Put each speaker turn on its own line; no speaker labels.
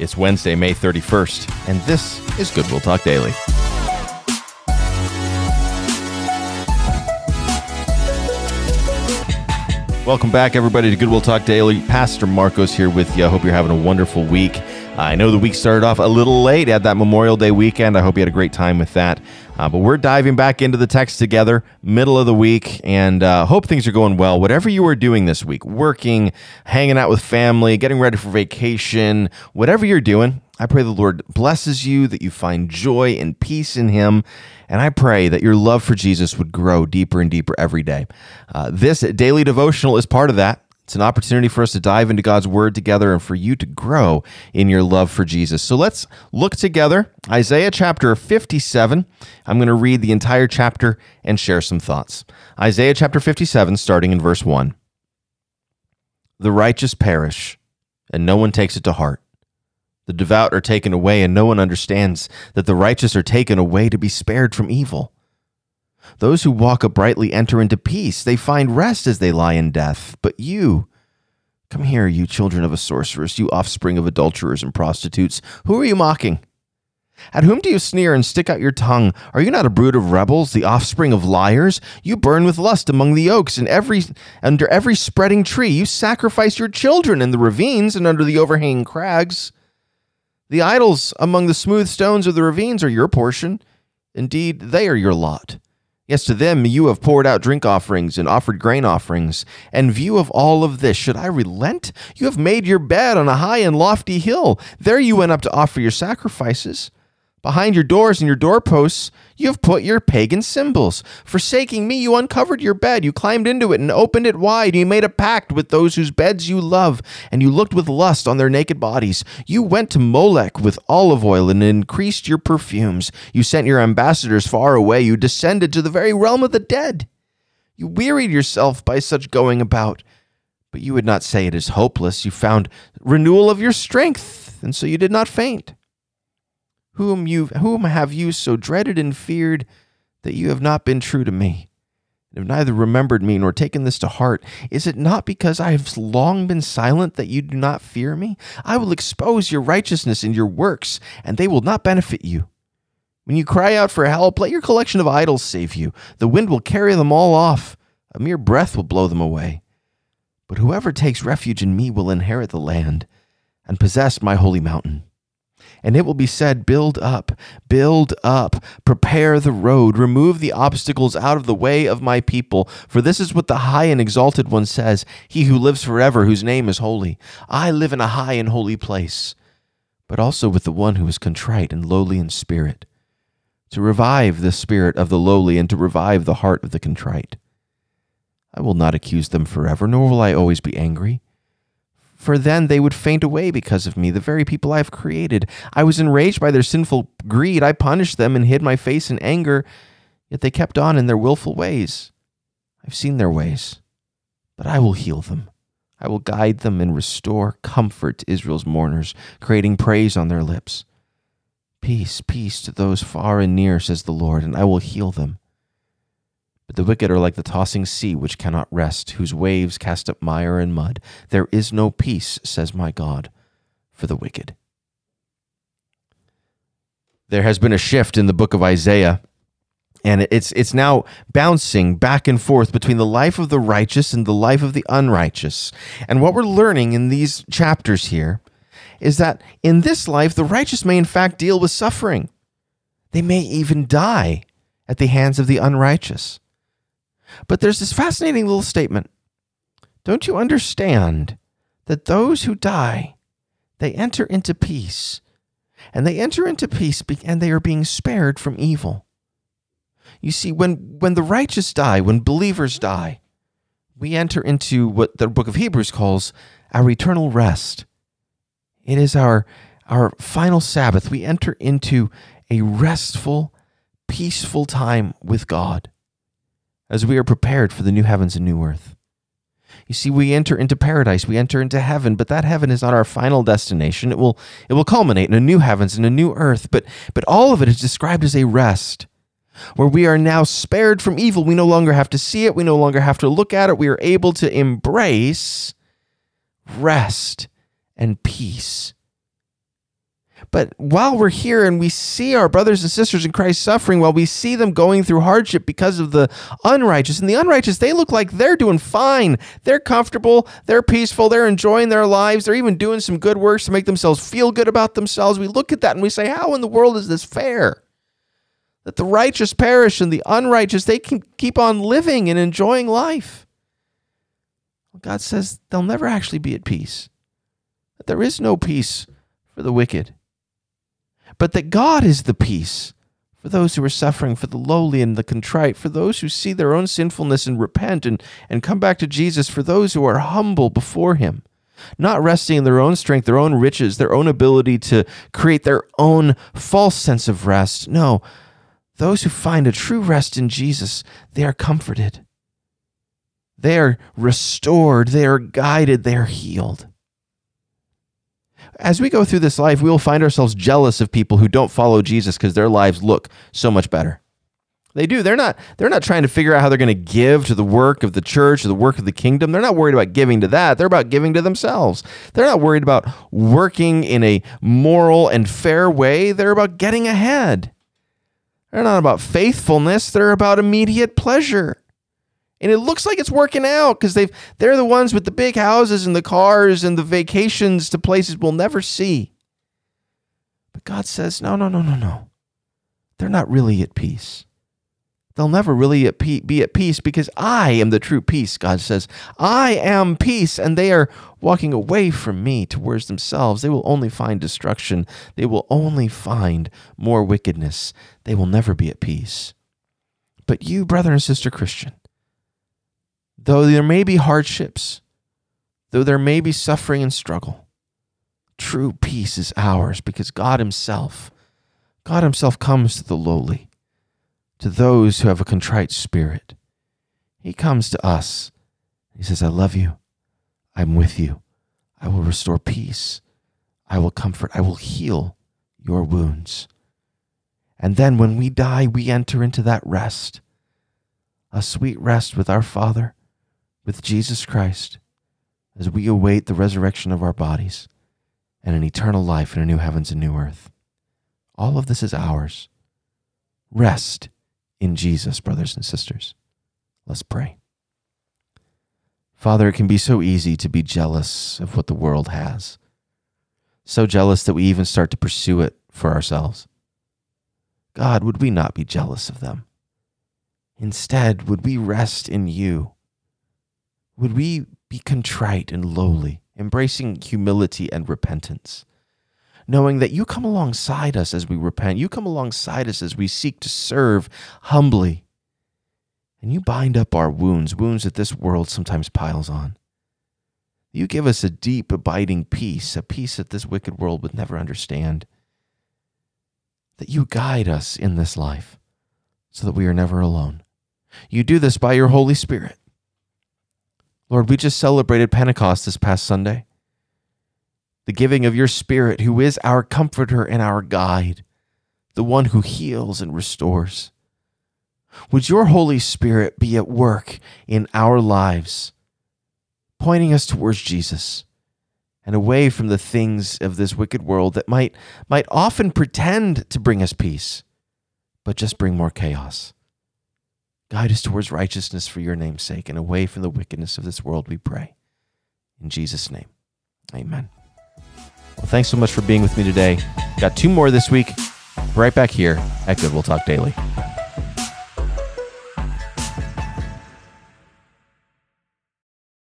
It's Wednesday, May 31st, and this is Goodwill Talk Daily. Welcome back, everybody, to Goodwill Talk Daily. Pastor Marcos here with you. I hope you're having a wonderful week. I know the week started off a little late. at that Memorial Day weekend. I hope you had a great time with that. Uh, but we're diving back into the text together, middle of the week, and uh, hope things are going well. Whatever you are doing this week, working, hanging out with family, getting ready for vacation, whatever you're doing, I pray the Lord blesses you, that you find joy and peace in Him. And I pray that your love for Jesus would grow deeper and deeper every day. Uh, this daily devotional is part of that. It's an opportunity for us to dive into God's word together and for you to grow in your love for Jesus. So let's look together. Isaiah chapter 57. I'm going to read the entire chapter and share some thoughts. Isaiah chapter 57, starting in verse 1. The righteous perish, and no one takes it to heart. The devout are taken away, and no one understands that the righteous are taken away to be spared from evil. Those who walk uprightly enter into peace. They find rest as they lie in death. But you, come here, you children of a sorceress, you offspring of adulterers and prostitutes. Who are you mocking? At whom do you sneer and stick out your tongue? Are you not a brood of rebels, the offspring of liars? You burn with lust among the oaks, and every under every spreading tree. You sacrifice your children in the ravines and under the overhanging crags. The idols among the smooth stones of the ravines are your portion. Indeed, they are your lot. Yes, to them you have poured out drink offerings and offered grain offerings. And view of all of this, should I relent? You have made your bed on a high and lofty hill. There you went up to offer your sacrifices. Behind your doors and your doorposts, you have put your pagan symbols. Forsaking me, you uncovered your bed. You climbed into it and opened it wide. You made a pact with those whose beds you love, and you looked with lust on their naked bodies. You went to Molech with olive oil and increased your perfumes. You sent your ambassadors far away. You descended to the very realm of the dead. You wearied yourself by such going about. But you would not say it is hopeless. You found renewal of your strength, and so you did not faint. Whom you whom have you so dreaded and feared that you have not been true to me? and have neither remembered me nor taken this to heart. Is it not because I have long been silent that you do not fear me? I will expose your righteousness and your works, and they will not benefit you. When you cry out for help, let your collection of idols save you. The wind will carry them all off, a mere breath will blow them away. But whoever takes refuge in me will inherit the land and possess my holy mountain. And it will be said, Build up, build up, prepare the road, remove the obstacles out of the way of my people. For this is what the high and exalted one says He who lives forever, whose name is holy. I live in a high and holy place, but also with the one who is contrite and lowly in spirit, to revive the spirit of the lowly and to revive the heart of the contrite. I will not accuse them forever, nor will I always be angry for then they would faint away because of me, the very people I have created. I was enraged by their sinful greed. I punished them and hid my face in anger, yet they kept on in their wilful ways. I've seen their ways, but I will heal them. I will guide them and restore comfort to Israel's mourners, creating praise on their lips. Peace, peace to those far and near, says the Lord, and I will heal them. But the wicked are like the tossing sea which cannot rest, whose waves cast up mire and mud. There is no peace, says my God, for the wicked. There has been a shift in the book of Isaiah, and it's it's now bouncing back and forth between the life of the righteous and the life of the unrighteous. And what we're learning in these chapters here is that in this life the righteous may in fact deal with suffering. They may even die at the hands of the unrighteous. But there's this fascinating little statement. Don't you understand that those who die, they enter into peace, and they enter into peace and they are being spared from evil. You see, when, when the righteous die, when believers die, we enter into what the book of Hebrews calls our eternal rest. It is our, our final Sabbath. We enter into a restful, peaceful time with God as we are prepared for the new heavens and new earth. You see, we enter into paradise, we enter into heaven, but that heaven is not our final destination. It will, it will culminate in a new heavens and a new earth, but, but all of it is described as a rest where we are now spared from evil. We no longer have to see it, we no longer have to look at it. We are able to embrace rest and peace. But while we're here and we see our brothers and sisters in Christ suffering, while we see them going through hardship because of the unrighteous, and the unrighteous, they look like they're doing fine. They're comfortable, they're peaceful, they're enjoying their lives, they're even doing some good works to make themselves feel good about themselves. We look at that and we say, How in the world is this fair? That the righteous perish and the unrighteous, they can keep on living and enjoying life. God says they'll never actually be at peace. There is no peace for the wicked. But that God is the peace for those who are suffering, for the lowly and the contrite, for those who see their own sinfulness and repent and, and come back to Jesus, for those who are humble before Him, not resting in their own strength, their own riches, their own ability to create their own false sense of rest. No, those who find a true rest in Jesus, they are comforted. They are restored, they are guided, they are healed. As we go through this life, we will find ourselves jealous of people who don't follow Jesus because their lives look so much better. They do. They're not they're not trying to figure out how they're going to give to the work of the church or the work of the kingdom. They're not worried about giving to that. They're about giving to themselves. They're not worried about working in a moral and fair way. They're about getting ahead. They're not about faithfulness. They're about immediate pleasure and it looks like it's working out because they've they're the ones with the big houses and the cars and the vacations to places we'll never see. But God says, no, no, no, no, no. They're not really at peace. They'll never really be at peace because I am the true peace, God says. I am peace, and they are walking away from me towards themselves. They will only find destruction. They will only find more wickedness. They will never be at peace. But you, brother and sister Christian, Though there may be hardships, though there may be suffering and struggle, true peace is ours because God Himself, God Himself comes to the lowly, to those who have a contrite spirit. He comes to us. He says, I love you. I'm with you. I will restore peace. I will comfort. I will heal your wounds. And then when we die, we enter into that rest, a sweet rest with our Father with Jesus Christ as we await the resurrection of our bodies and an eternal life in a new heavens and new earth. All of this is ours. Rest in Jesus, brothers and sisters. Let's pray. Father, it can be so easy to be jealous of what the world has, so jealous that we even start to pursue it for ourselves. God, would we not be jealous of them? Instead, would we rest in you? Would we be contrite and lowly, embracing humility and repentance, knowing that you come alongside us as we repent, you come alongside us as we seek to serve humbly, and you bind up our wounds, wounds that this world sometimes piles on. You give us a deep, abiding peace, a peace that this wicked world would never understand. That you guide us in this life so that we are never alone. You do this by your Holy Spirit. Lord, we just celebrated Pentecost this past Sunday. The giving of your Spirit, who is our comforter and our guide, the one who heals and restores. Would your Holy Spirit be at work in our lives, pointing us towards Jesus and away from the things of this wicked world that might, might often pretend to bring us peace, but just bring more chaos? Guide us towards righteousness for your name's sake and away from the wickedness of this world, we pray. In Jesus' name, amen. Well, thanks so much for being with me today. Got two more this week, right back here at Goodwill Talk Daily.